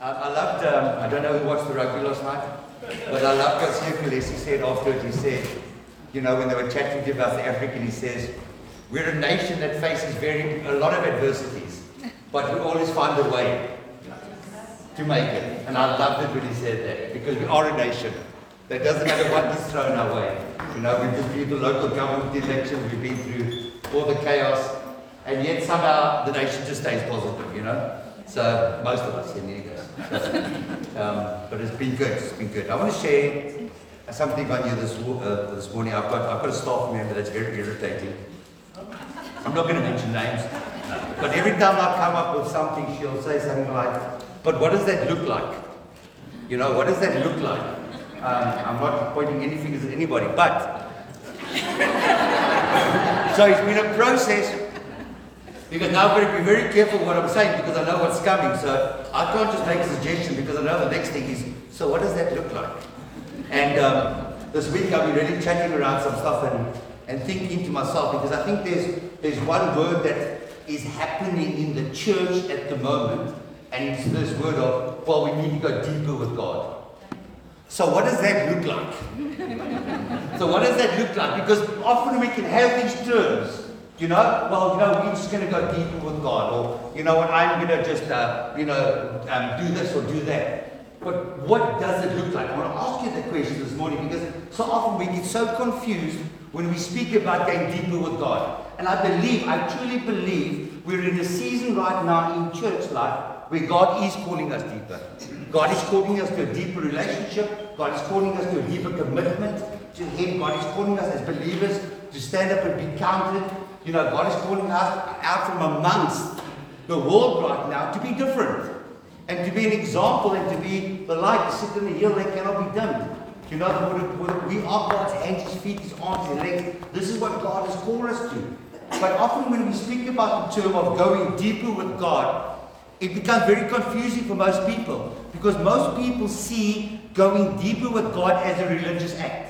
I, loved, um, I don't know who watched the rugby last night, but I loved what Kolisi said afterwards. He said, you know, when they were chatting to about Africa, he says, we're a nation that faces very, a lot of adversities, but we always find a way to make it. And I loved it when he said that, because we are a nation that doesn't matter what is thrown our way. You know, we've been through the local government elections, we've been through all the chaos, and yet somehow the nation just stays positive, you know? So, most of us in the um, but it's been good, it's been good. I want to share something on you this, uh, this morning. I've got, I've got a staff member that's very irritating. I'm not going to mention names, but every time I come up with something, she'll say something like, but what does that look like? You know, what does that look like? Um, I'm not pointing any fingers at anybody, but. so it's been a process because now I've got to be very careful what I'm saying because I know what's coming. So I can't just make a suggestion because I know the next thing is, so what does that look like? And um, this week I've been really chatting around some stuff and, and thinking to myself because I think there's, there's one word that is happening in the church at the moment, and it's this word of, well, we need to go deeper with God. So what does that look like? so what does that look like? Because often we can have these terms you know, well, you know, we're just going to go deeper with God, or you know what, I'm going to just, uh, you know, um, do this or do that. But what does it look like? I want to ask you that question this morning because so often we get so confused when we speak about going deeper with God. And I believe, I truly believe, we're in a season right now in church life where God is calling us deeper. God is calling us to a deeper relationship. God is calling us to a deeper commitment to Him. God is calling us as believers to stand up and be counted you know, God is calling us out from amongst the world right now to be different and to be an example and to be the light to sit in the hill that cannot be dimmed. You know, we are God's hands, His feet, His arms, His legs. This is what God has called us to. But often when we speak about the term of going deeper with God, it becomes very confusing for most people because most people see going deeper with God as a religious act.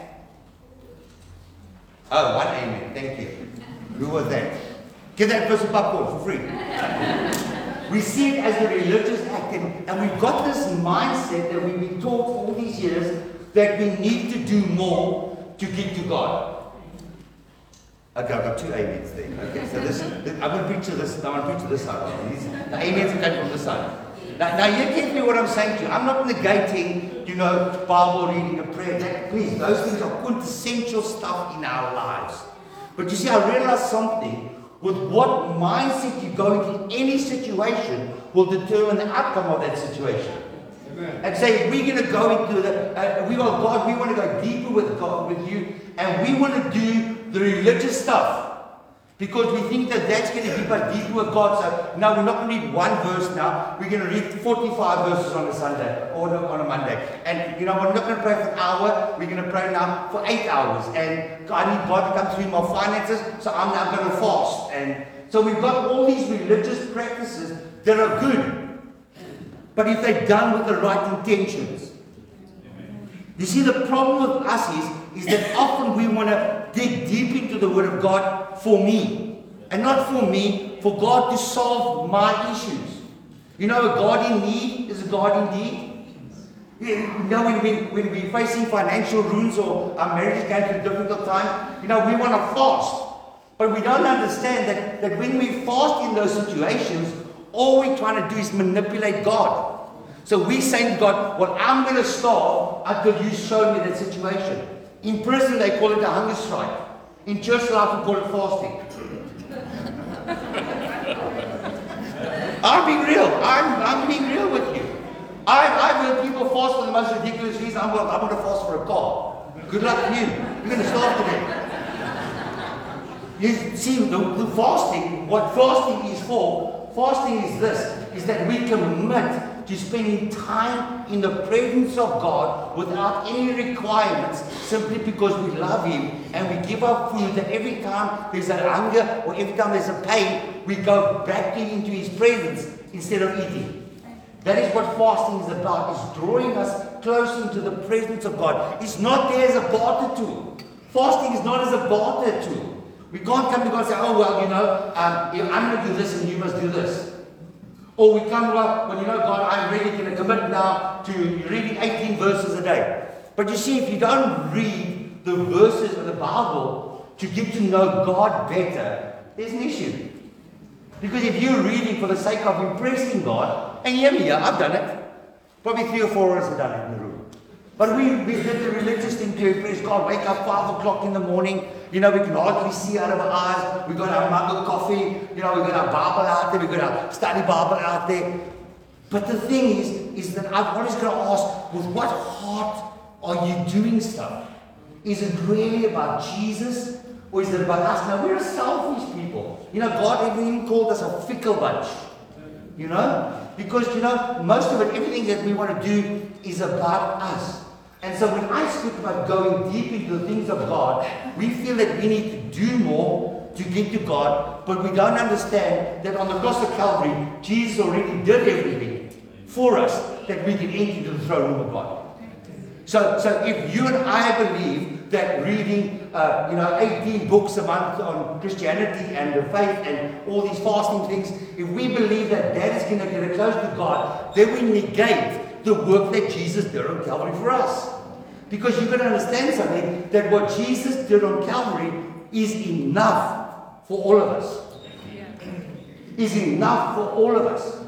Oh, one amen. Thank you. Who was that? Get that person popcorn for free. we see it as a religious act, and, and we've got this mindset that we've been taught for all these years that we need to do more to get to God. Okay, I've got two amens there. Okay, so this, this I'm going to picture this. I'm going to picture this side. The amens are coming from this side. Now, now you get me what I'm saying to you. I'm not negating, you know, Bible reading and prayer. That, please, those things are quintessential stuff in our lives. But you see, I realized something. With what mindset you go into any situation will determine the outcome of that situation. Amen. And say, we're going to go into the, uh, we are God, we want to go deeper with God, with you, and we want to do the religious stuff. Because we think that that's going to keep us deeper with God. So now we're not going to read one verse now. We're going to read 45 verses on a Sunday or on a Monday. And you know, we're not going to pray for an hour. We're going to pray now for eight hours. And I need God to come through my finances. So I'm now going to fast. And so we've got all these religious practices that are good. But if they're done with the right intentions. You see, the problem with us is, is that often we want to dig deep into the Word of God for me. And not for me, for God to solve my issues. You know, a God in need is a God indeed. You know, when, we, when we're facing financial ruins or our marriage is going through a difficult time, you know, we want to fast. But we don't understand that, that when we fast in those situations, all we're trying to do is manipulate God. So we say to God, Well, I'm going to starve until you show me that situation. In prison, they call it a hunger strike. In church life, we call it fasting. I'm being real. I'm, I'm being real with you. I, I've heard people fast for the most ridiculous reason. I'm, I'm going to fast for a car. Good luck to you. You're going to starve today. You see, the, the fasting, what fasting is for, fasting is this, is that we commit to spending time in the presence of God without any requirements, simply because we love Him and we give up food. That every time there's a hunger or every time there's a pain, we go back into His presence instead of eating. That is what fasting is about, is drawing us closer into the presence of God. It's not there as a barter tool. Fasting is not as a barter tool. We can't come to God and say, oh, well, you know, um, I'm going to do this and you must do this. Or we come up, well, you know, God, I'm really going to commit now to reading 18 verses a day. But you see, if you don't read the verses of the Bible to get to know God better, there's an issue. Because if you're reading for the sake of impressing God, and yeah, here, I've done it. Probably three or four of us have done it in the room. But we, we did the religious thing to impress God. Wake up 5 o'clock in the morning. You know, we can hardly see out of our eyes. We got our mug of coffee. You know, we got our Bible out there. We got our study Bible out there. But the thing is, is that I'm always going to ask, with what heart are you doing stuff? Is it really about Jesus or is it about us? Now, we're selfish people. You know, God even called us a fickle bunch. You know? Because, you know, most of it, everything that we want to do is about us. And so when I speak about going deep into the things of God, we feel that we need to do more to get to God, but we don't understand that on the cross of Calvary, Jesus already did everything for us that we can enter into the throne room of God. So, so if you and I believe that reading, uh, you know, 18 books a month on Christianity and the faith and all these fasting things, if we believe that that is going to get us close to God, then we negate the work that Jesus did on Calvary for us. Because you can understand something that what Jesus did on Calvary is enough for all of us. Is enough for all of us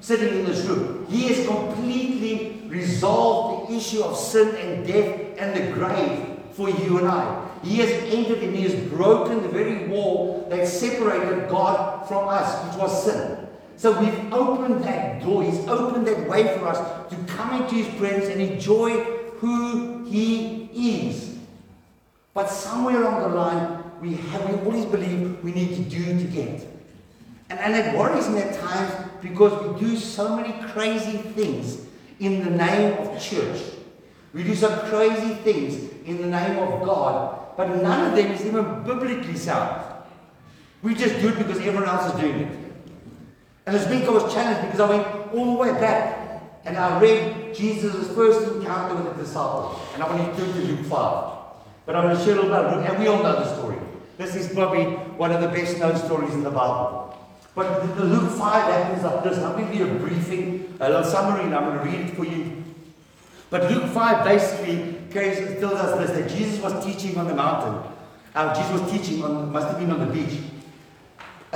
sitting in this room. He has completely resolved the issue of sin and death and the grave for you and I. He has entered and he has broken the very wall that separated God from us, which was sin. So we've opened that door. He's opened that way for us to come into his presence and enjoy who he is. But somewhere along the line, we have we always believe we need to do to get. And, and it worries me at times because we do so many crazy things in the name of church. We do some crazy things in the name of God, but none of them is even biblically sound. We just do it because everyone else is doing it. And this week I was challenged because I went all the way back and I read Jesus' first encounter with the disciples. And I want to turn to Luke 5. But I'm going to share a little about Luke, and we all know the story. This is probably one of the best known stories in the Bible. But the Luke 5 happens like this. I'm going to give you a briefing, a little summary, and I'm going to read it for you. But Luke 5 basically tells us this that Jesus was teaching on the mountain. Uh, Jesus was teaching on, must have been on the beach.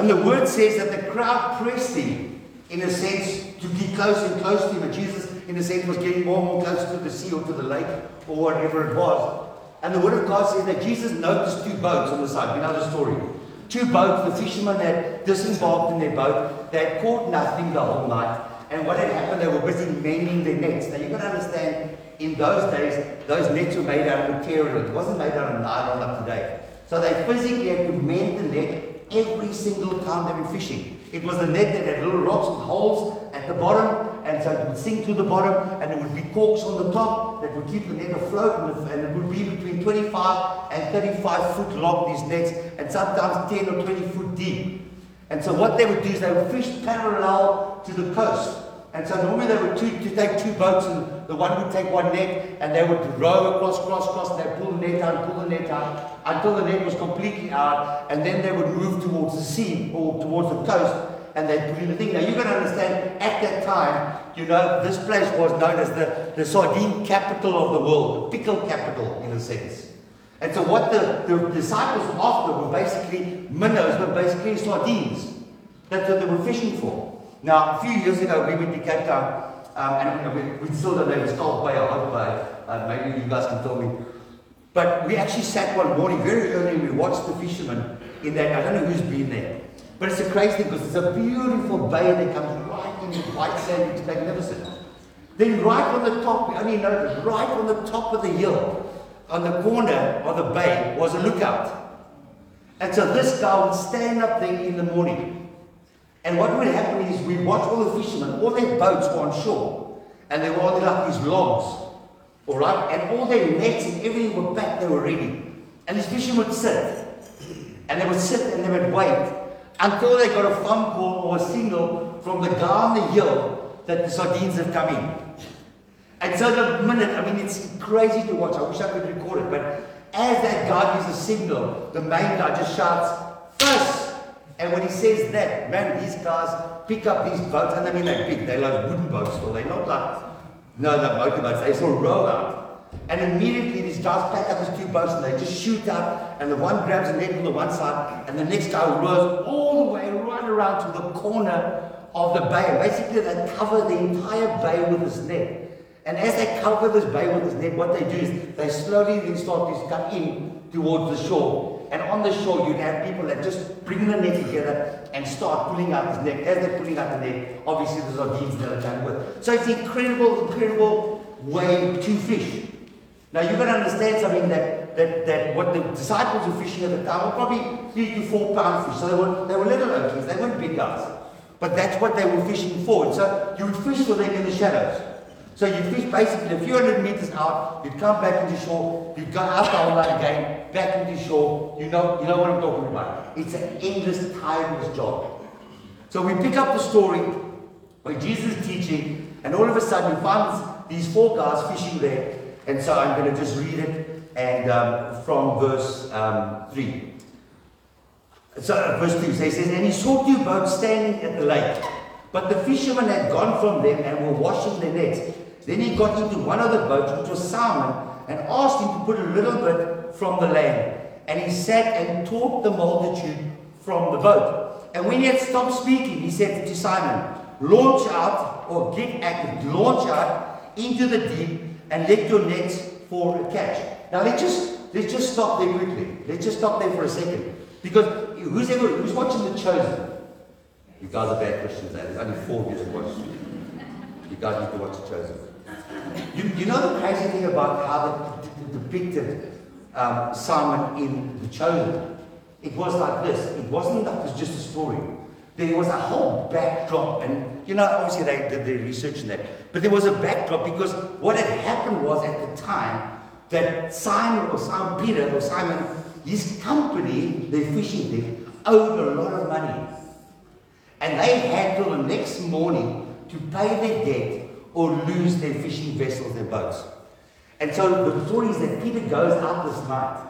And the word says that the crowd pressed him, in a sense, to get closer and closer to him. And Jesus, in a sense, was getting more and more close to the sea or to the lake or whatever it was. And the word of God says that Jesus noticed two boats on the side. You know the story. Two boats, the fishermen had disembarked in their boat. They had caught nothing the whole night. And what had happened, they were busy mending their nets. Now you've got to understand, in those days, those nets were made out of material. It wasn't made out of nylon up today. So they physically had to mend the net every single time they were fishing. It was a net that had little rocks with holes at the bottom, and so it would sink to the bottom, and there would be corks on the top that would keep the net afloat, and it would be between 25 and 35 foot long, these nets, and sometimes 10 or 20 foot deep. And so what they would do is they would fish parallel to the coast. And so normally they would two, to take two boats, and the one would take one net, and they would row across, cross, cross, and they'd pull the net out, pull the net out, until the net was completely out, and then they would move towards the sea or towards the coast, and they'd put in the thing. Now you've got to understand, at that time, you know, this place was known as the, the sardine capital of the world, the pickle capital, in a sense. And so what the, the disciples were after were basically minnows, but basically sardines. That's what they were fishing for. Now, a few years ago, we went to Cape Town, um, and we, we, still don't know if it's Bay or. Uh, maybe you guys can tell me. But we actually sat one morning very early and we watched the fishermen in that. I don't know who's been there. But it's a crazy thing because it's a beautiful bay that comes right in white sand. It's magnificent. Then right on the top, we only noticed, right on the top of the hill, on the corner of the bay, was a lookout. And so this guy would stand up there in the morning. And what would happen is we'd watch all the fishermen, all their boats were on shore. And they were on like these logs. All right? And all their nets and everything were packed, they were ready. And these fishermen would sit. And they would sit and they would wait until they got a phone call or a signal from the guy on the hill that the sardines have come in. And so the minute, I mean, it's crazy to watch. I wish I could record it, but as that guy gives a signal, the main guy just shouts, First! And when he says that, man, these guys pick up these boats, and I mean they're big, they're like wooden boats, so they're not like, no, they're motorboats, they of row out. And immediately these guys pack up these two boats and they just shoot out, and the one grabs a net on the one side, and the next guy rows all the way right around to the corner of the bay. Basically, they cover the entire bay with this net. And as they cover this bay with this net, what they do is they slowly then start to come in towards the shore. And on the shore, you'd have people that just bring the net together and start pulling out this net. As they're pulling out the net, obviously there's sardines that are done with. So it's an incredible, incredible way to fish. Now you've got to understand something that, that, that what the disciples were fishing at the time were probably three to four pound fish. So they were, they were little okies, they weren't big guys. But that's what they were fishing for. And so you would fish for them in the shadows. So you fish basically a few hundred meters out, you'd come back into shore, you'd go out the whole line again, back into shore. You know, you know what I'm talking about. It's an endless, tireless job. So we pick up the story where Jesus is teaching, and all of a sudden we find these four guys fishing there. And so I'm going to just read it and um, from verse um, 3. So, uh, verse 2 so he says, And he saw two boats standing at the lake, but the fishermen had gone from them and were washing their nets. Then he got into one of the boats, which was Simon, and asked him to put a little bit from the land. And he sat and taught the multitude from the boat. And when he had stopped speaking, he said to Simon, Launch out, or get active, launch out into the deep, and let your nets fall a catch. Now let's just let's just stop there quickly. Let's just stop there for a second. Because who's ever who's watching The Chosen? You guys are bad Christians, eh? There's only four of you that watch. You guys need to watch The Chosen. You, you know the crazy thing about how they depicted um, Simon in The Chosen? It was like this. It wasn't that it was just a story. There was a whole backdrop, and you know, obviously they did their research in that. But there was a backdrop because what had happened was at the time that Simon or Simon Peter or Simon, his company, their fishing thing, owed a lot of money. And they had till the next morning to pay their debt or lose their fishing vessels, their boats. And so the story is that Peter goes out this night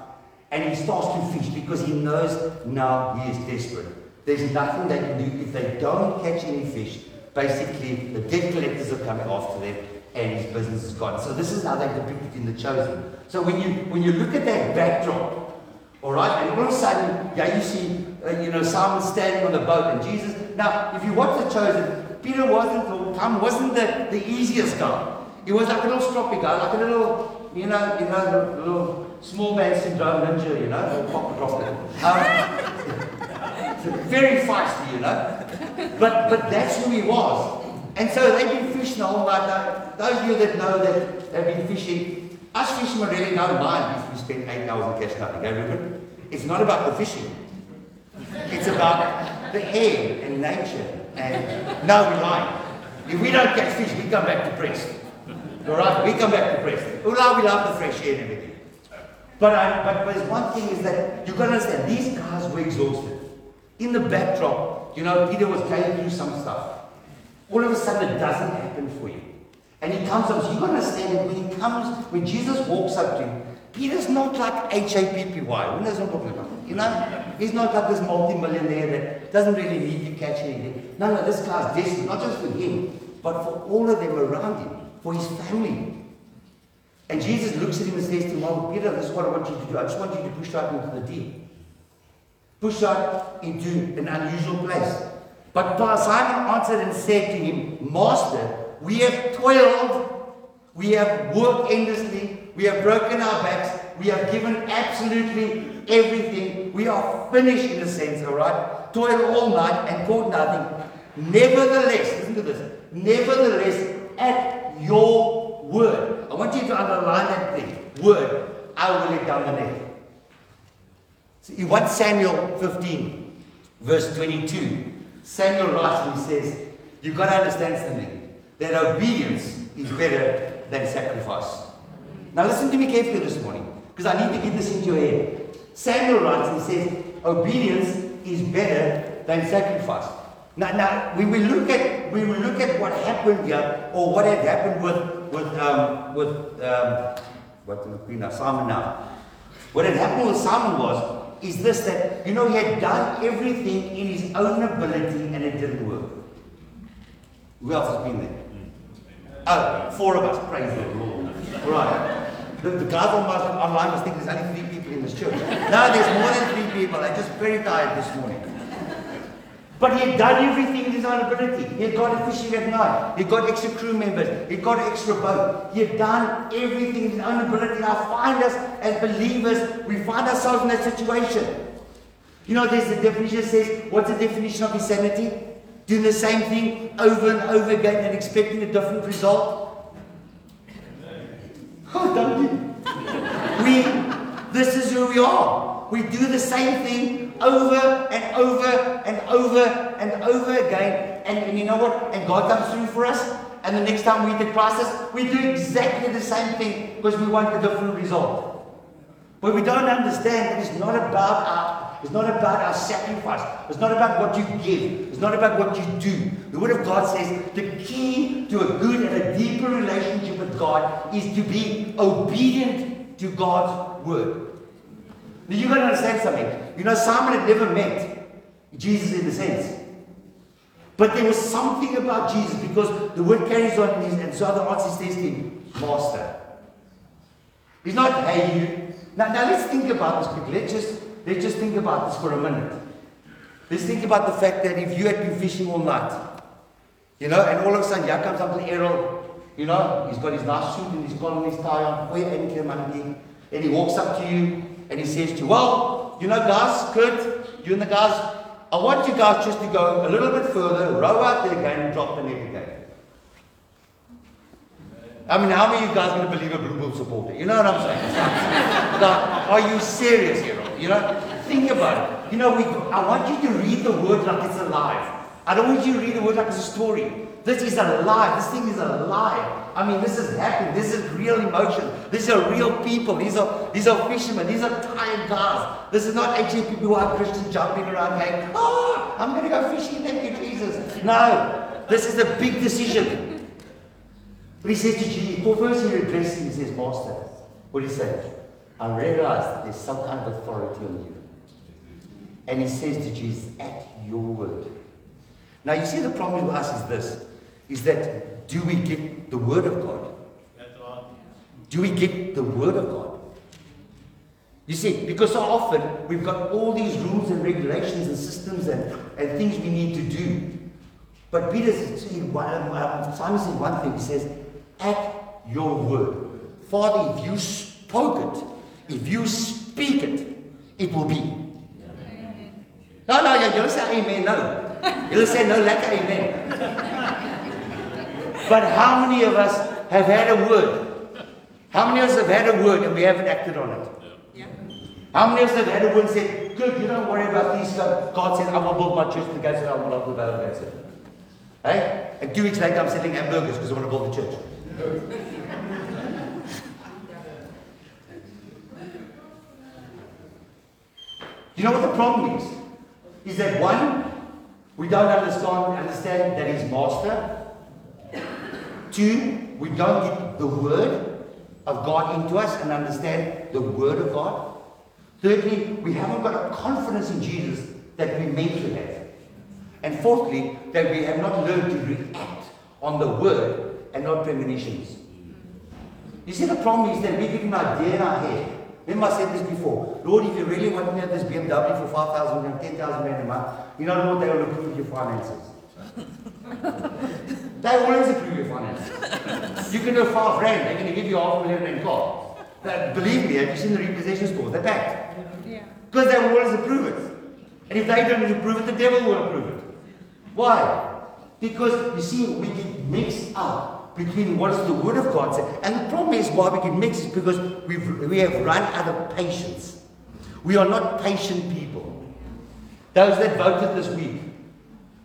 and he starts to fish because he knows now he is desperate. There's nothing they can do. If they don't catch any fish, basically the debt collectors are coming after them and his business is gone. So this is how they depict it in The Chosen. So when you when you look at that backdrop, all right, and all of a sudden, yeah, you see, uh, you know, Simon standing on the boat and Jesus. Now, if you watch The Chosen, Peter wasn't, or wasn't the, the easiest guy. He was like a little stroppy guy, like a little, you know, you know, little small man syndrome ninja, you know, pop drop um, very feisty, you know. But but that's who he was. And so they've been fishing the whole night. Now, those of you that know that they've been fishing, us fishermen really don't mind if we spend eight hours and catch nothing, Ruben? It's not about the fishing. It's about the air and nature. And no, we're lying. If we don't catch fish, we come back depressed. All right? We come back to We love, we love the fresh air and everything. But, I, but, there's one thing is that you've got to understand, these guys were exhausted. In the backdrop, you know, Peter was telling you some stuff. All of a sudden, it doesn't happen for you. And he comes up, so you've got to understand that when he comes, when Jesus walks up to Peter's not like knows what I'm talking about? You know? He's not like this multi-millionaire that doesn't really need to catch anything. No, no, this guy's desperate, not just for him, but for all of them around him, for his family. And Jesus looks at him and says to him, Well, Peter, this is what I want you to do. I just want you to push out into the deep. Push out into an unusual place. But Simon answered and said to him, Master, we have toiled, we have worked endlessly, we have broken our backs, we have given absolutely everything. We are finished in a sense, all right? Toiled all night and caught nothing. Nevertheless, listen to this. Nevertheless, at your word, I want you to underline that thing. Word, I will let down the net. In 1 Samuel 15, verse 22, Samuel writes and he says, You've got to understand something. That obedience is better than sacrifice. Now listen to me carefully this morning, because I need to get this into your head. Samuel writes and says, Obedience is better than sacrifice. Now, now we look at we look at what happened here, or what had happened with with um, with um, what the Queen Simon now. What had happened with Simon was is this that, you know, he had done everything in his own ability and it didn't work. Who else has been there? Oh, four of us, praise the Lord. Right. The, the guys on my, online must think there's only three people in this church. Now there's more than three people. I'm just very tired this morning. But he had done everything in his own ability. He had gone fishing at night. He got extra crew members. He got an extra boat. He had done everything in his own ability. Now find us as believers, we find ourselves in that situation. You know, there's a definition that says, what's the definition of insanity? Doing the same thing over and over again and expecting a different result. Oh? We, this is who we are. We do the same thing over and over and over and over again. And, and you know what? And God comes through for us. And the next time we hit the crisis, we do exactly the same thing because we want a different result. But we don't understand that it's not about our it's not about our sacrifice. It's not about what you give. It's not about what you do. The Word of God says the key to a good and a deeper relationship with God is to be obedient to God's Word. Now you've got to understand something. You know, Simon had never met Jesus in the sense. But there was something about Jesus because the word carries on in and, and so the answer says to him, Master. He's not, hey you. Now, now let's think about this quickly. Let's just let's just think about this for a minute. Let's think about the fact that if you had been fishing all night, you know, and all of a sudden here comes Uncle Errol, you know, he's got his nice suit and his collar and his tie on, and he walks up to you and he says to you, Well, you know, guys, Kurt, you and the guys, I want you guys just to go a little bit further, row out there again, and drop the net again. I mean, how many of you guys going to believe a Blue Bull supporter? You know what I'm saying? now, are you serious, here? You know, think about it. You know, we, I want you to read the word like it's alive. I don't want you to read the word like it's a story. This is alive. This thing is alive. I mean, this is happening. This is real emotion. These are real people. These are these are fishermen. These are tired guys. This is not actually people who are Christians jumping around going, "Oh, I'm going to go fishing. Thank you, Jesus." No, this is a big decision. But he says to Jesus, well, first he addresses him. He says, "Master, what do you say?" I realize that there's some kind of authority on you. And he says to Jesus, "At your word." Now you see, the problem with us is this: is that do we get the Word of God? Do we get the Word of God? You see, because so often we've got all these rules and regulations and systems and, and things we need to do. But Peter says, um, Simon says one thing, he says, at your word. Father, if you spoke it, if you speak it, it will be. No, no, you don't say amen, no. You'll say no, like amen. But how many of us have had a word? How many of us have had a word and we haven't acted on it? Yeah. How many of us have had a word and said, Good, you don't worry about these stuff. God says, I will build my church. The guy said, I will not build that. That's it. Hey? And two weeks later, I'm selling hamburgers because I want to build the church. You know what the problem is? Is that one, we don't understand, understand that he's master. Two, we don't get the word of God into us and understand the word of God. Thirdly, we haven't got a confidence in Jesus that we meant to have. And fourthly, that we have not learned to react on the word and not premonitions. You see, the problem is that we give an idea in our head. Remember I said this before. Lord, if you really want me to have this BMW for 5,000 and 10,000 rand a month, you know, Lord, they will approve your finances. they always approve your finances. You can do five rand, they're going to give you half a million rand car. Believe me, have you seen the repossession stores? They're packed. Because they will always approve it. And if they don't approve it, the devil will approve it. Why? Because, you see, we get mixed up between what is the Word of God say. And the problem is why we get mixed is because we've, we have run out of patience. We are not patient people. Those that voted this week,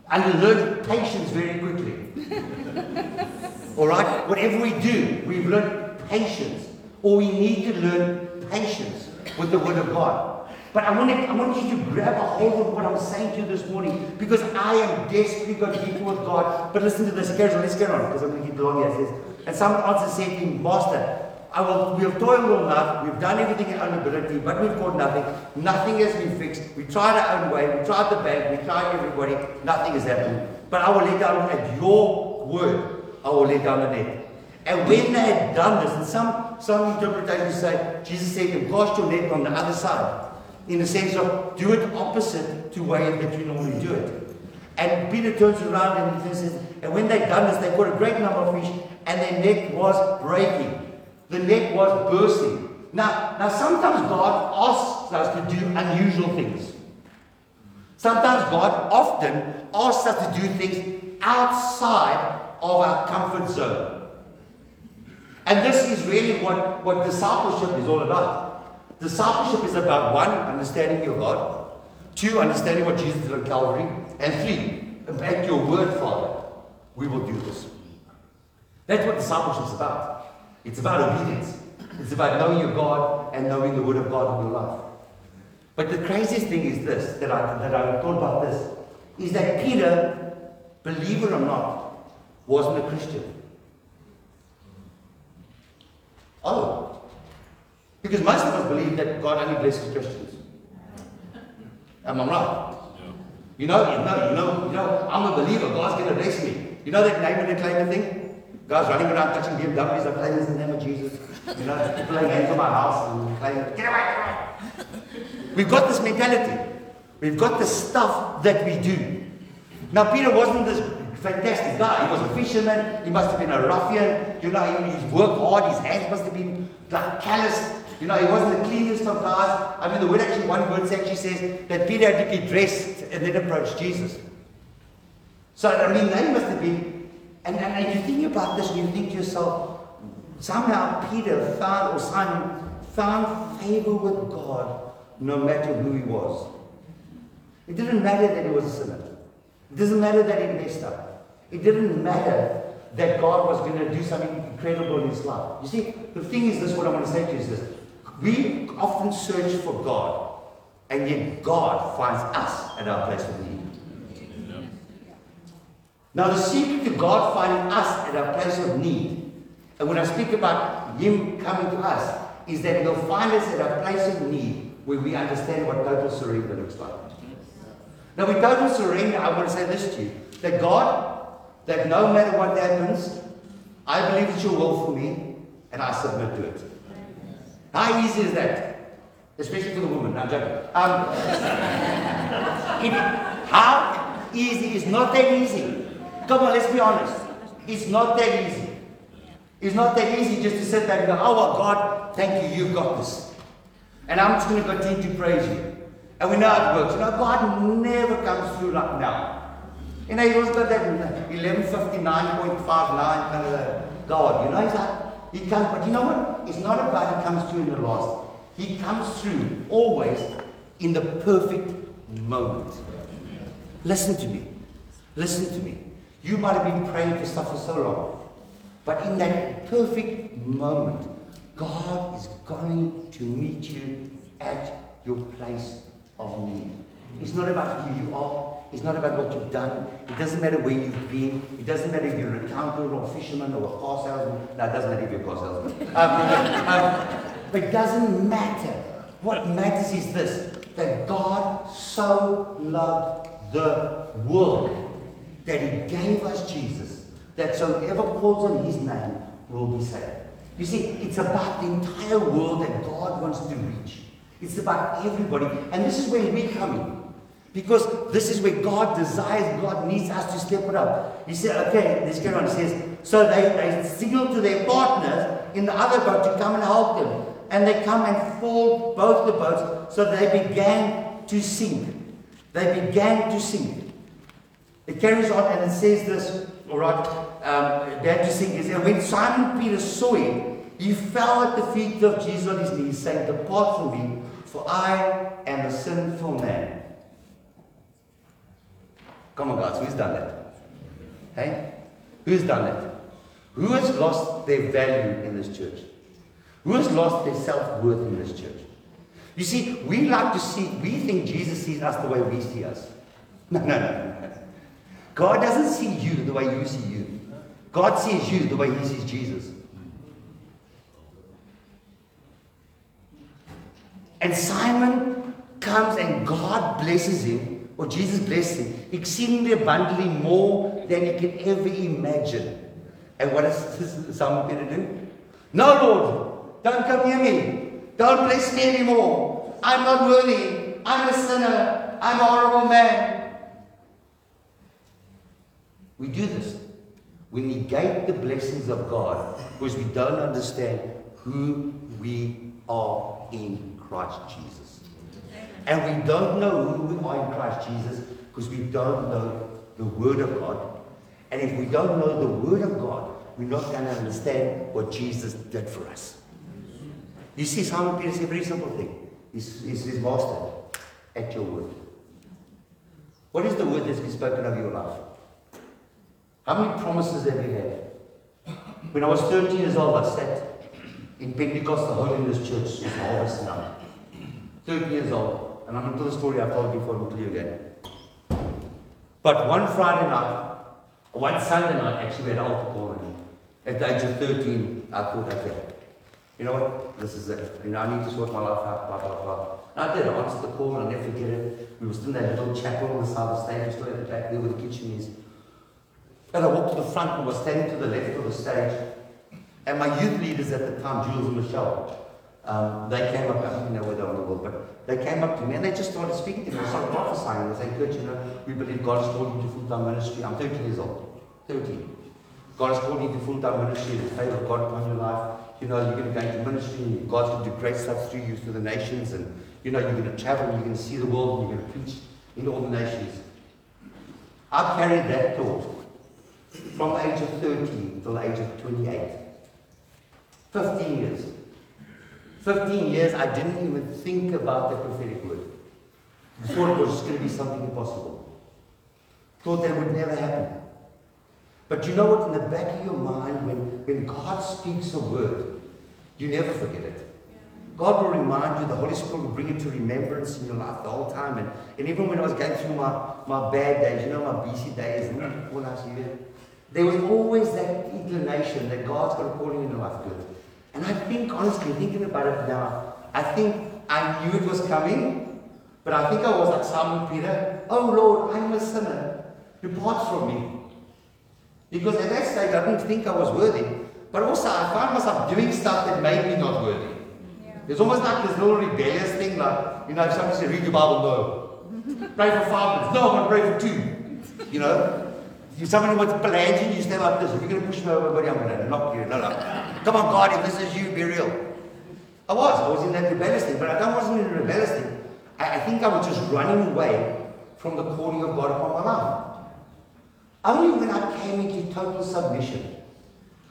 and learned patience very quickly. All right? Whatever we do, we've learned patience. Or we need to learn patience with the Word of God. But I want, to, I want you to grab a hold of what I'm saying to you this morning because I am desperately got people with God. But listen to this. Carry on, let's get on because I'm going to keep. Says, and someone answered saying to him, Master, We have toiled all night, we've done everything in our ability, but we've got nothing. Nothing has been fixed. We tried our own way, we tried the bank, we tried everybody, nothing has happened. But I will lay down at your word, I will lay down the net. And when they had done this, and some, some interpretations say, Jesus said, and cast your net on the other side. In the sense of do it opposite to way that you normally do it. And Peter turns around and he says, and when they'd done this, they caught a great number of fish, and their net was breaking. The net was bursting. Now, now sometimes God asks us to do unusual things. Sometimes God often asks us to do things outside of our comfort zone. And this is really what, what discipleship is all about. Discipleship is about one, understanding your God, two, understanding what Jesus did on Calvary, and three, at your word, Father, we will do this. That's what discipleship is about. It's about obedience. It's about knowing your God and knowing the Word of God in your life. But the craziest thing is this that I, that I thought about this is that Peter, believe it or not, wasn't a Christian. Oh. Because most of us believe that God only blesses Christians. Am I right? You know, you know, you know, you know, I'm a believer, God's gonna bless me. You know that name and claim thing? Guys running around touching BMWs, I'm playing in the name of Jesus. You know, people laying hands on my house and playing, get away, We've got this mentality. We've got the stuff that we do. Now, Peter wasn't this fantastic guy. He was a fisherman. He must have been a ruffian. You know, he, he worked hard. His hands must have been like callous. You know, he wasn't the cleanest of guys. I mean, the word actually, one word actually says that Peter had to be dressed and then approach Jesus. So, I mean, they must have been and, and, you think about this and you think to yourself, somehow Peter found, or Simon found favor with God no matter who he was. It didn't matter that he was a sinner. It doesn't matter that he messed up. It didn't matter that God was going to do something incredible in his life. You see, the thing is this, what I want to say to you is this. We often search for God, and yet God finds us at our place of need. Now, the secret to God finding us at our place of need, and when I speak about Him coming to us, is that He'll find us at our place of need where we understand what total surrender looks like. Now, with total surrender, I want to say this to you that God, that no matter what happens, I believe it's your will for me, and I submit to it. How easy is that? Especially for the woman. I'm joking. Um, it, how easy is not that easy. Come on, let's be honest. It's not that easy. It's not that easy just to sit there and go, oh, well, God, thank you, you got this. And I'm just going to continue to praise you. And we know it works. You know, God never comes through like now. You know, he always got that 1159.59 kind of God. You know, he's like, he comes, but you know what? It's not about he comes through in the last. He comes through always in the perfect moment. Listen to me. Listen to me. You might have been praying for stuff for so long. But in that perfect moment, God is going to meet you at your place of need. It's not about who you are. It's not about what you've done. It doesn't matter where you've been. It doesn't matter if you're an accountant or a fisherman or a car salesman. No, it doesn't matter if you're a car salesman. Um, um, but it doesn't matter. What matters is this that God so loved the world that he gave us Jesus, that so whoever calls on his name will be saved. You see, it's about the entire world that God wants to reach. It's about everybody. And this is where we come in. Because this is where God desires, God needs us to step it up. He said, okay, let's get on. He says, so they, they signal to their partners in the other boat to come and help them. And they come and fall both the boats. So they began to sink. They began to sink. It carries on and it says this, all right, um, to sing is, and when Simon Peter saw him, he fell at the feet of Jesus on his knees, saying, Depart from me, for I am a sinful man. Come on, guys, who's done that? Hey? Who's done that? Who has lost their value in this church? Who has lost their self worth in this church? You see, we like to see, we think Jesus sees us the way we see us. No, no, no. God doesn't see you the way you see you. God sees you the way he sees Jesus. And Simon comes and God blesses him, or Jesus blesses him, exceedingly abundantly more than he can ever imagine. And what does Simon Peter to do? No, Lord, don't come near me. Don't bless me anymore. I'm not worthy. I'm a sinner. I'm a horrible man. We do this. We negate the blessings of God because we don't understand who we are in Christ Jesus. And we don't know who we are in Christ Jesus because we don't know the Word of God. And if we don't know the Word of God, we're not going to understand what Jesus did for us. You see, Simon Peter said a very simple thing. He's, he's, he's master at your word. What is the word that's been spoken over your life? How many promises have you had? When I was 13 years old, I sat in Pentecostal Holiness Church in Harvest now. 13 years old. And I'm going to tell the story I've told before, I'll tell again. But one Friday night, one Sunday night, actually, we had altar call. At the age of 13, I thought, okay, you know what, this is it. You know, I need to sort my life out, blah, blah, blah. And I did. I answered the call, and I never forget it. We were still in that little chapel on the side of the stage, still at the back there where the kitchen is. And I walked to the front and was standing to the left of the stage. And my youth leaders at the time, Jules and Michelle, um, they came up, I don't know where they were in the world, but they came up to me and they just started speaking to me. They started prophesying. They said, Kurt, you know, we believe God has called you to full-time ministry. I'm 13 years old. 13. God has called you to full-time ministry, the favor of God upon your life. You know, you're going to go into ministry, God's going to do great stuff through you, through the nations, and you know, you're going to travel, you're going to see the world, and you're going to preach in all the nations. I carried that thought from the age of 13 till the age of 28. 15 years. 15 years, I didn't even think about the prophetic word. I thought it was just going to be something impossible. Thought that would never happen. But you know what? In the back of your mind, when, when God speaks a word, you never forget it. God will remind you, the Holy Spirit will bring it to remembrance in your life the whole time. And, and even when I was going through my, my bad days, you know, my BC days, and all last year, there was always that inclination that God's got a calling in your life good. And I think, honestly, thinking about it now, I think I knew it was coming, but I think I was like Simon Peter. Oh Lord, I'm a sinner. Depart from me. Because at that stage, I didn't think I was worthy. But also, I found myself doing stuff that made me not worthy. Yeah. It's almost like this little rebellious thing, like, you know, if somebody says, read your Bible, no. pray for five minutes. No, I'm going to pray for two. You know? If wants to pelagian, you stand like this. If you're going to push me over, buddy, I'm going to knock you. No, no. Come on, God, if this is you, be real. I was. I was in that rebellious thing. But I wasn't in a rebellious thing. I, I think I was just running away from the calling of God upon my life. Only when I came into total submission,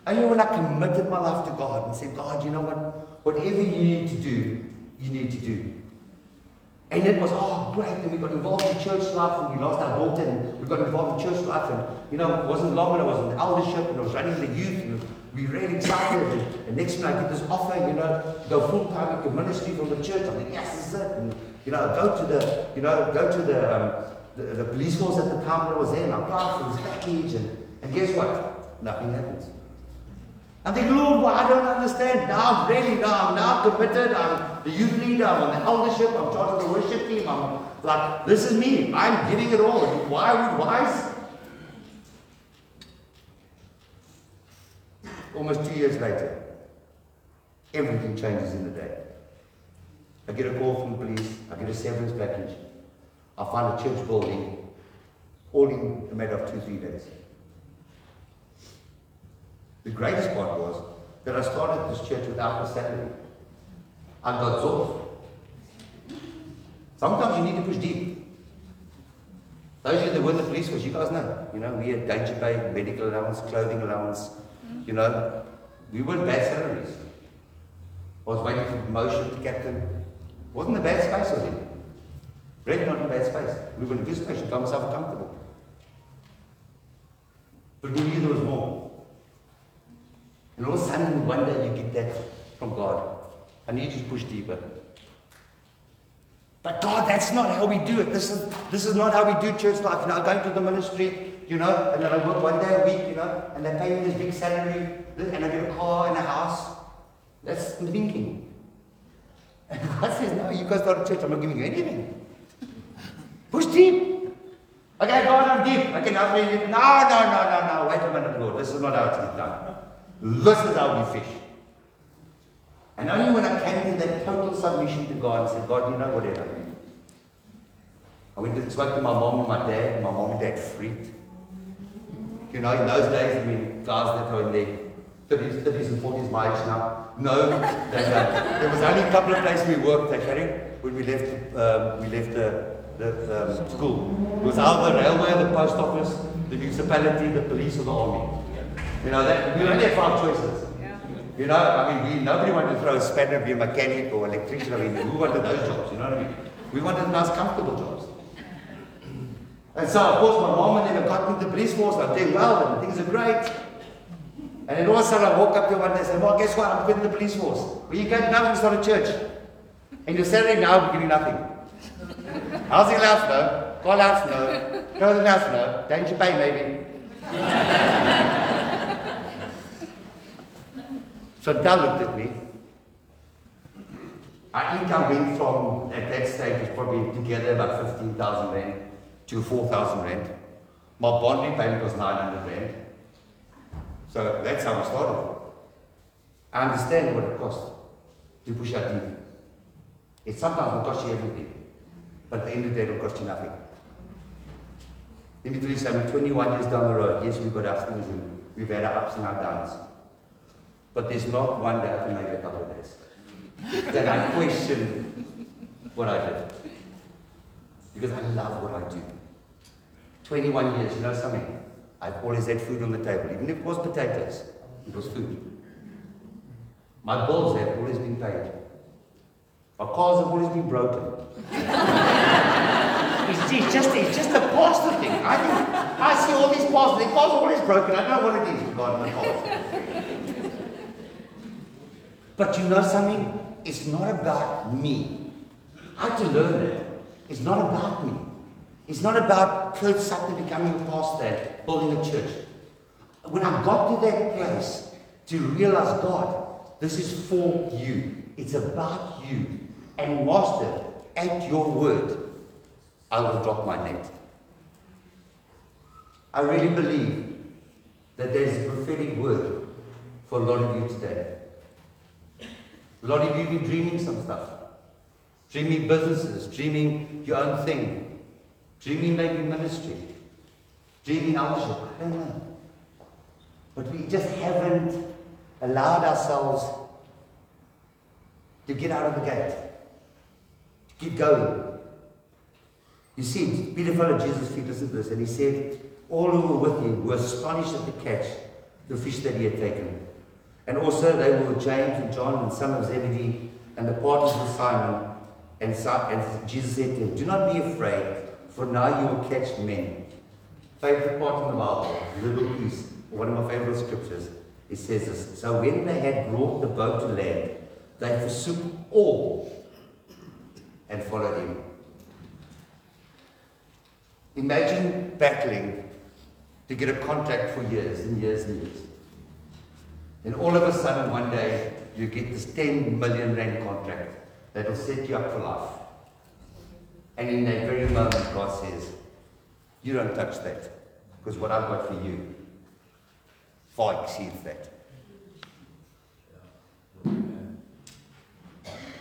only when I committed my life to God and said, God, you know what? Whatever you need to do, you need to do. And it was, oh, great. And we got involved in church life and we lost our daughter and we got involved in church life. And, you know, it wasn't long when I was in eldership and I was running the youth and we were really excited. And, and next minute I get this offer, you know, go full time into ministry from the church. I'm like, yes, this is it. And, you know, go to the, you know, go to the, um, the, the police force at the time that I was there, and I applied for this package, and, and guess what? Nothing happens. I'm thinking, Lord, well, I don't understand. Now I'm ready, now I'm now committed, I'm the youth leader, I'm on the eldership, I'm charged of the worship team, I'm like, this is me. I'm giving it all. Why would wise? Almost two years later, everything changes in the day. I get a call from the police, I get a severance package. I find a church building all in a matter of two, three days. The greatest part was that I started this church without a salary. I got off. Sometimes you need to push deep. Those of you that were in the police force, you guys know. You know, we had danger pay, medical allowance, clothing allowance. Mm-hmm. You know, we weren't bad salaries. I was waiting for promotion to captain. Wasn't a bad space, was it? Really not a bad space. We were in a good space. Got myself comfortable. But we knew there was more. And all of a sudden, one day you get that from God. I need you to push deeper. But God, that's not how we do it. This is this is not how we do church life. You know, I go into the ministry, you know, and then I work one day a week, you know, and they pay me this big salary, and I get a car and a house. That's thinking. And God says, no, you guys start a church, I'm not giving you anything. Push deep. Okay, God, I'm deep. Okay, now No, no, no, no, no. Wait a minute, Lord. This is not how it's done. This is how we fish. And only when I came to that total submission to God and said, God, you know whatever. I went to spoke to my mom and my dad, and my mom and dad freaked. You know, in those days, I mean, guys that were in their 30s, 30s and 40s, my age now, no, they, uh, there was only a couple of places we worked, okay, when we left, um, we left the, the um, school. It was either the railway, the post office, the municipality, the police, or the army. You know, that, we only have five choices. You know, I mean, we, nobody wanted to throw a spanner, be a mechanic or electrician. I mean, who wanted those jobs? You know what I mean? We wanted nice, comfortable jobs. And so, of course, my mom and them got me the police force. I'm doing well, and things are great. And then all of a sudden, I woke up here one day and said, Well, guess what? I'm quitting the police force. Well, you can't now, start a church. And you're Saturday now, we're getting nothing. How's the house no? Call house no. The house no. Don't pay, maybe? So Dal looked at me. Our income went from, at that stage, was probably together about 15,000 rand to 4,000 rand. My bond repayment was 900 rand. So that's how we started. I understand what it costs to push out TV. It sometimes will cost you everything, but at the end of the day, it will cost you nothing. Let me tell you something, 21 years down the road, yes, we've got our things and we've had our ups and our downs. But there's not one day after maybe a couple of days that I question what I did. Because I love what I do. 21 years, you know something? I've always had food on the table. Even if it was potatoes, it was food. My bills have always been paid. My cars have always been broken. it's, it's, just, it's just a pastor thing. I think I see all these pastors, their cars are always broken. I know what it is, God, my cars. But you know something? It's not about me. I had to learn it. It's not about me. It's not about Kurt Sutton becoming a pastor building a church. When I got to that place to realize, God, this is for you. It's about you. And Master, at your word, I will drop my net. I really believe that there's a prophetic word for a lot of you today. A lot of you have been dreaming some stuff. Dreaming businesses, dreaming your own thing, dreaming maybe ministry, dreaming eldership. I don't know. But we just haven't allowed ourselves to get out of the gate, to keep going. You see, Peter followed Jesus' feet, listen to this, and he said, All who were with him were astonished at the catch, the fish that he had taken. And also they were James and John and son of Zebedee and the partners of Simon. And, and Jesus said to them, Do not be afraid, for now you will catch men. Favorite part in the Bible, little piece, one of my favorite scriptures. It says this. So when they had brought the boat to land, they forsook all and followed him. Imagine battling to get a contract for years and years and years. Then all of a sudden, one day, you get this 10 million rand contract that will set you up for life. And in that very moment, God says, You don't touch that, because what I've got for you far exceeds that.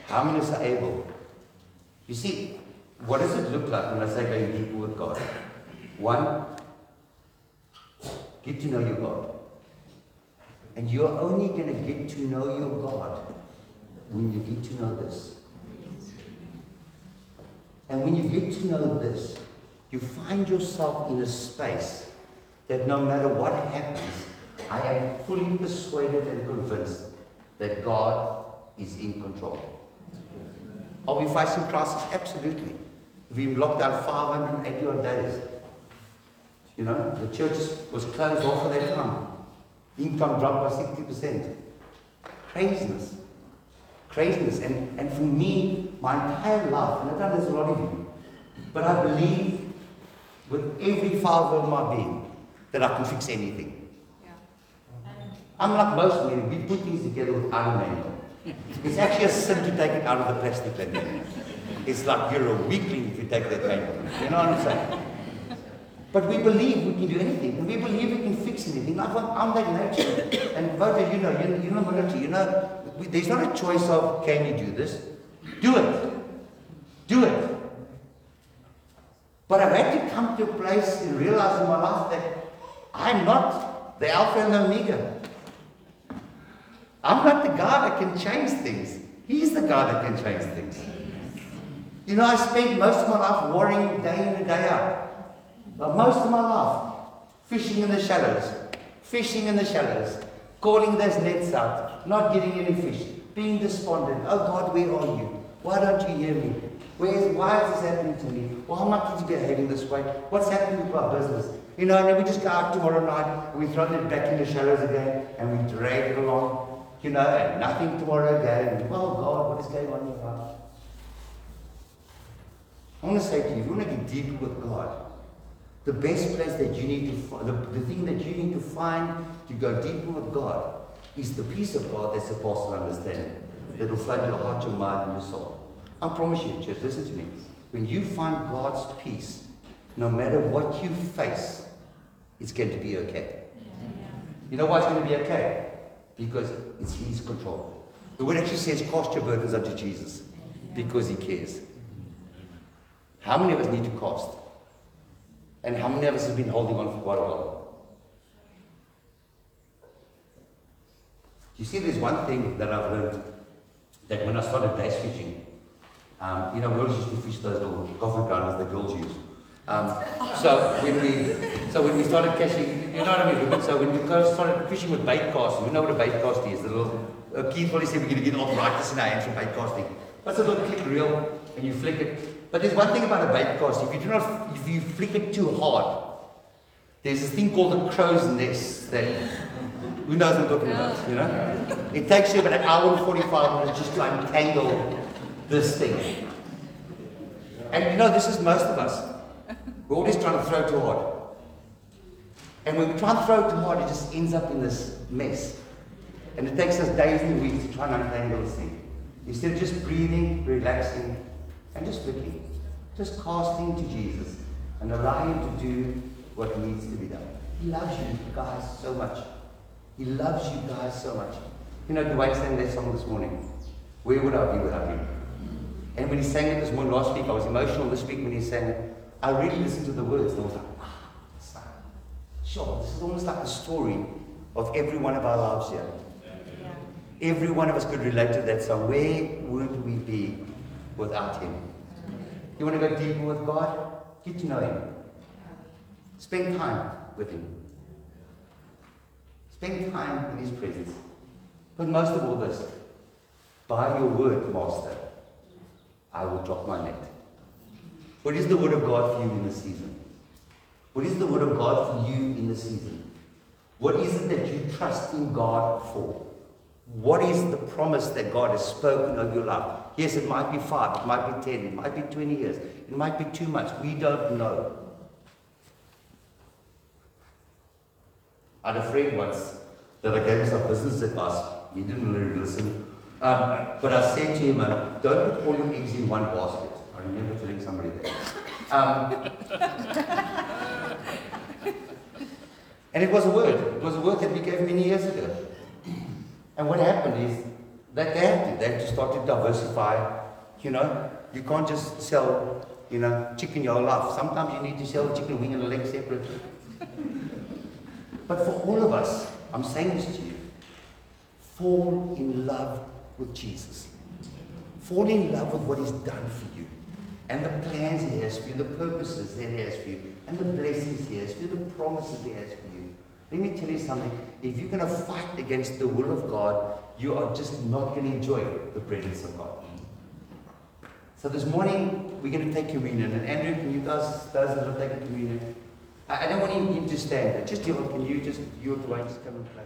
How many are able? You see, what does it look like when I say going deeper with God? One, get to know your God. And you're only going to get to know your God when you get to know this. And when you get to know this, you find yourself in a space that no matter what happens, I am fully persuaded and convinced that God is in control. Are we facing crisis? Absolutely. We've locked down 580 odd days. You know, the church was closed half for that time. Income dropped by 60%. Craziness. Craziness. And, and for me, my entire life, and I know there's a lot of you, but I believe with every fiber of my being that I can fix anything. Yeah. I'm like most men, we put things together with our manual. It's actually a sin to take it out of the plastic. It's like you're a weakling if you take that paint. You know what I'm saying? But we believe we can do anything, and we believe we can fix anything. Like I'm that nature. And voters, you know, you're, you're military, you know, we, there's not a choice of can you do this? Do it. Do it. But I've had to come to a place and realize in my life that I'm not the Alpha and the Omega. I'm not the guy that can change things. He's the guy that can change things. You know, I spent most of my life worrying day in and day out. But most of my life, fishing in the shallows, fishing in the shallows, calling those nets out, not getting any fish, being despondent. Oh God, where are you? Why don't you hear me? Where is, why is this happening to me? Why am I kids behaving this way? What's happening to our business? You know, and then we just go out tomorrow night, and we throw it back in the shallows again, and we drag it along, you know, and nothing tomorrow again. And, oh God, what is going on life? I want to say to you, if you want to get deep with God, the best place that you need to find, the, the thing that you need to find to go deeper with God is the peace of God that surpasses understanding. That will flood your heart, your mind, and your soul. I promise you, church, listen to me. When you find God's peace, no matter what you face, it's going to be okay. You know why it's going to be okay? Because it's His control. The word actually says, cast your burdens unto Jesus because He cares. How many of us need to cast? And how many of us have been holding on for quite a while? You see, there's one thing that I've learned that when I started bass fishing, um, you know, always used to fish those little coffee grounders the girls use. Um, so when we so when we started catching, you know what I mean. So when we started fishing with bait casting, you know what a bait cast is? The little uh, Keith probably said we're going to get off arthritis in our hands bait casting. That's a little click reel and you flick it. But there's one thing about a bait cast: if you do not, if you flick it too hard, there's this thing called a crow's nest that who knows what I'm talking about, you know? It takes you about an hour and 45 minutes just to untangle this thing. And you know, this is most of us. We're always trying to throw too hard. And when we try and throw too hard, it just ends up in this mess. And it takes us days and weeks to try and untangle this thing. Instead of just breathing, relaxing, and just looking, just casting to Jesus and allow Him to do what needs to be done. He loves you guys so much. He loves you guys so much. You know, Dwight sang that song this morning. Where would I be without him? And when he sang it this morning last week, I was emotional this week when he sang it. I really listened to the words and I was like, wow, ah, sure, this is almost like the story of every one of our lives here. Yeah. Every one of us could relate to that song. Where would we be without him? You want to go deeper with God? Get to know him. Spend time with him. Spend time in his presence. But most of all this, by your word, Master, I will drop my net. What is the word of God for you in this season? What is the word of God for you in this season? What is it that you trust in God for? What is the promise that God has spoken of your life? Yes, it might be five, it might be ten, it might be 20 years, it might be two months. We don't know. I had a friend once that I gave some business advice. He didn't really listen. Um, but I said to him, uh, don't put all your eggs in one basket. I remember telling somebody that. Um, and it was a word. It was a word that we gave many years ago. And what happened is that they have to. They had to start to diversify. You know, you can't just sell, you know, chicken your life. Sometimes you need to sell chicken wing and a leg separately. But for all of us, I'm saying this to you, fall in love with Jesus. Fall in love with what He's done for you. And the plans He has for you, the purposes that He has for you, and the blessings He has for you, the promises He has for you. Let me tell you something. If you're going to fight against the will of God, you are just not going to enjoy the presence of God. So this morning, we're going to take communion. And Andrew, can you guys, those that are taking communion, I, I don't want you to stand. Just you, can you just, you the way, just come and play.